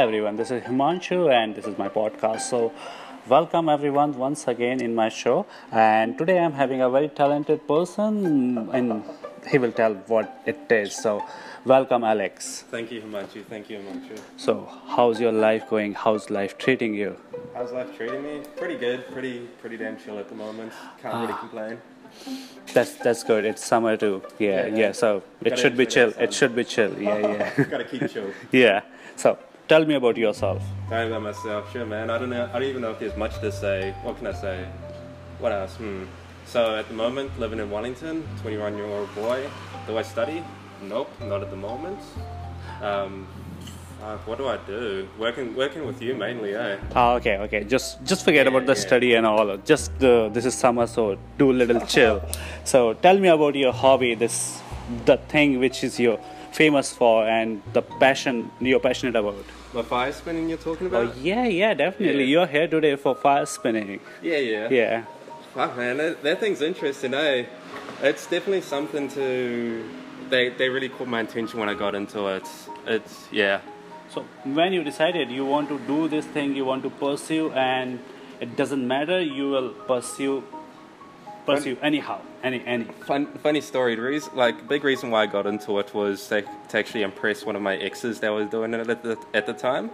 Hi everyone, this is Himanshu and this is my podcast. So, welcome everyone once again in my show. And today I'm having a very talented person and he will tell what it is. So, welcome Alex. Thank you, Himanshu. Thank you, Himanshu. So, how's your life going? How's life treating you? How's life treating me? Pretty good. Pretty pretty damn chill at the moment. Can't really ah. complain. That's that's good. It's summer too. Yeah, Yeah, yeah. yeah. So it should be chill. It should be chill. Yeah, yeah, Gotta keep chill. yeah. So tell me about yourself. Talking about myself, sure, man. I don't know. I don't even know if there's much to say. What can I say? What else? Hmm. So at the moment, living in Wellington, 21 year old boy. Do I study? Nope, not at the moment. Um, fuck, what do I do? Working, working with you mainly, eh? Ah, okay, okay. Just just forget Yeah, about the yeah. study and all. Just uh, this is summer, so do a little chill. So tell me about your hobby. This the thing which is you're famous for and the passion you're passionate about. My fire spinning you're talking about? Oh about? yeah, yeah, definitely. Yeah. You're here today for fire spinning. yeah, yeah. Yeah. Fuck man, that, that thing's interesting, eh? It's definitely something to. They they really caught my attention when I got into it. It's yeah. So when you decided you want to do this thing, you want to pursue, and it doesn't matter, you will pursue, pursue anyhow, any any. Fun, funny story. The reason, like big reason why I got into it was to, to actually impress one of my exes that was doing it at the at the time.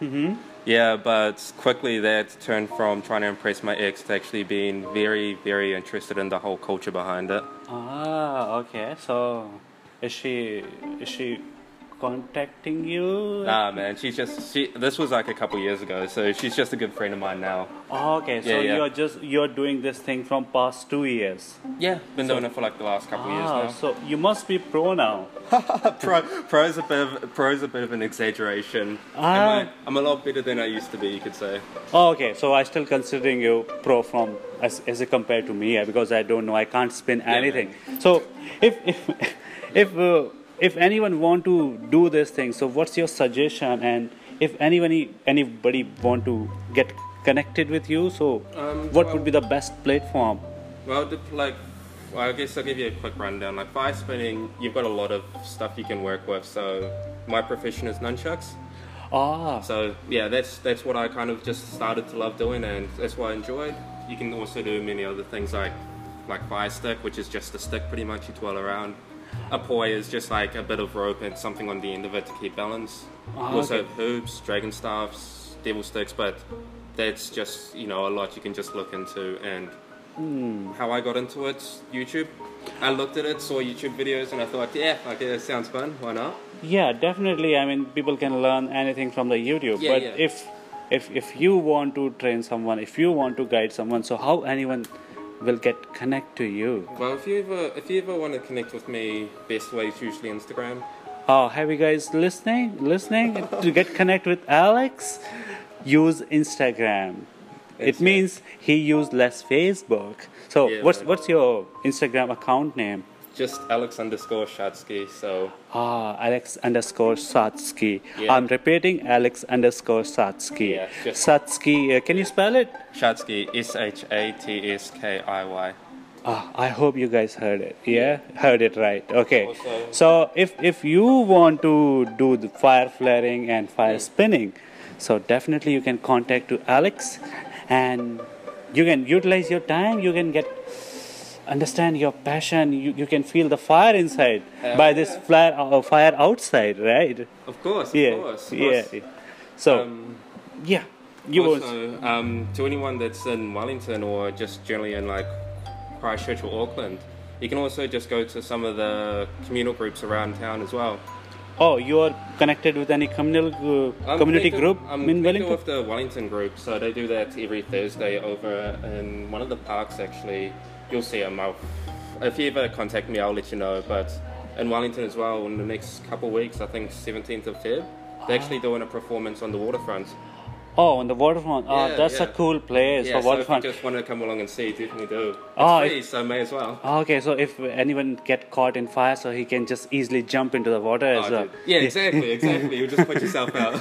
Mm-hmm. Yeah, but quickly that turned from trying to impress my ex to actually being very very interested in the whole culture behind it. Ah, okay. So, is she is she contacting you? Nah, man, she's just she. This was like a couple years ago, so she's just a good friend of mine now. Oh, okay. So Yeah, yeah. you're just you're doing this thing from past two years. Yeah, been doing it for like the last couple Ah, years now. so you must be pro now. Pro, pro's a bit of pro's a bit of an exaggeration. Ah. I- I'm a lot better than I used to be, you could say. Oh, okay. So I still considering you pro from as as a compared to me because I don't know. I can't spin Yeah, anything. So if if if uh, if anyone want to do this thing, so what's your suggestion? And if anybody anybody want to get connected with you, so Um, what well- would be the best platform? Well, the, like, well, I guess I'll give you a quick rundown. Like fire spinning, you've got a lot of stuff you can work with. So my profession is nunchucks. Ah, So yeah, that's that's what I kind of just started to love doing, and that's what I enjoyed. You can also do many other things like like fire stick, which is just a stick pretty much you twirl around. A poi is just like a bit of rope and something on the end of it to keep balance. You also okay. hoops, dragon staffs, devil sticks, but that's just you know a lot you can just look into and Hmm. how I got into it, YouTube. I looked at it, saw YouTube videos, and I thought, yeah, okay, that sounds fun. Why not? yeah, definitely. I mean, people can learn anything from the YouTube. Yeah, but yeah. if if if you want to train someone, if you want to guide someone, so how anyone will get connect to you? Well, if you ever if you ever want to connect with me, best way is usually Instagram. Oh, have you guys listening? Listening to get connect with Alex? Use Instagram. It means he used less Facebook. So Yeah, what's what's your Instagram account name? Just Alex underscore Shatskiy. So Ah, Alex underscore Satsky. Yeah. I'm repeating Alex underscore Satsky. Yeah, just- Satsky. Uh, can you spell it? Shatsky, S H A T S K I Y. Ah, I hope you guys heard it. Yeah, heard it right. Okay. Also- So if if you want to do the fire flaring and fire spinning, so definitely you can contact to Alex, and you can utilize your time. You can get understand your passion. You, you can feel the fire inside Uh, by this yeah. flare uh, fire outside, right? Of course, of yeah, course. Of yeah. So Um, yeah, you also, um, to anyone that's in Wellington or just generally in like Christchurch or Auckland, you can also just go to some of the communal groups around town as well. oh you are connected with any communal uh, community connected- group I'm in Wellington? with the Wellington group, so they do that every Thursday over in one of the parks. Actually, you'll see them. I'll, if you ever contact me, I'll let you know. But in Wellington as well, in the next couple of weeks, I think 17th of Feb, they're actually doing a performance on the waterfront. Oh, on the waterfront. Oh, Yeah, that's a cool place yeah, for so if you just want to come along and see, definitely do. It's Oh, free, if- so may as well. Oh, okay, so if anyone get caught in fire, so he can just easily jump into the water as Oh, well. dude. Yeah, exactly, exactly. You just put yourself out.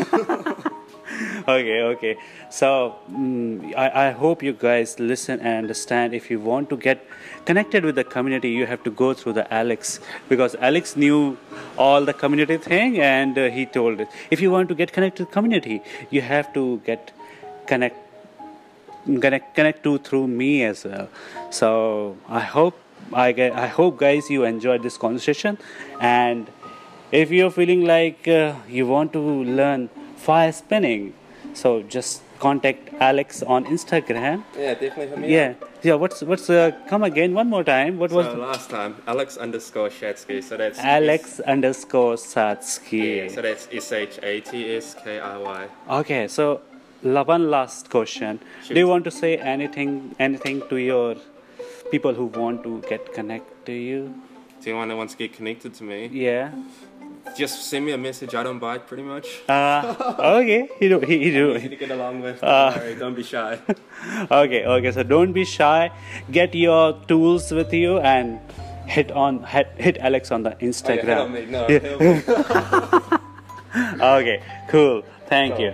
okay, okay. So mm, I, I hope you guys listen and understand. If you want to get connected with the community, you have to go through the Alex because Alex knew all the community thing, and uh, he told it. If you want to get connected to community, you have to get connect connect connect to through me as well. So I hope I get I hope guys you enjoyed this conversation, and if you're feeling like uh, you want to learn fire spinning, so just contact Alex on Instagram. Yeah, definitely hit me Yeah, up. yeah. What's what's uh, come again one more time? What was So last time, Alex underscore Shatskiy. So that's Alex underscore Satsky? Yeah, so that's S H A T S K I Y. Okay, so one last question. Shoot. Do you want to say anything anything to your people who want to get connect to you? To anyone that wants to get connected to me, Yeah. Just send me a message. I don't bite, pretty much. Uh, okay. He do. He, he do. Easy to get along with. Uh. Don't worry, don't be shy. okay okay so don't be shy get your tools with you and hit on hit, hit alex on the Oh, yeah, instagram. No, Yeah. hit on me. okay cool thank Cool. you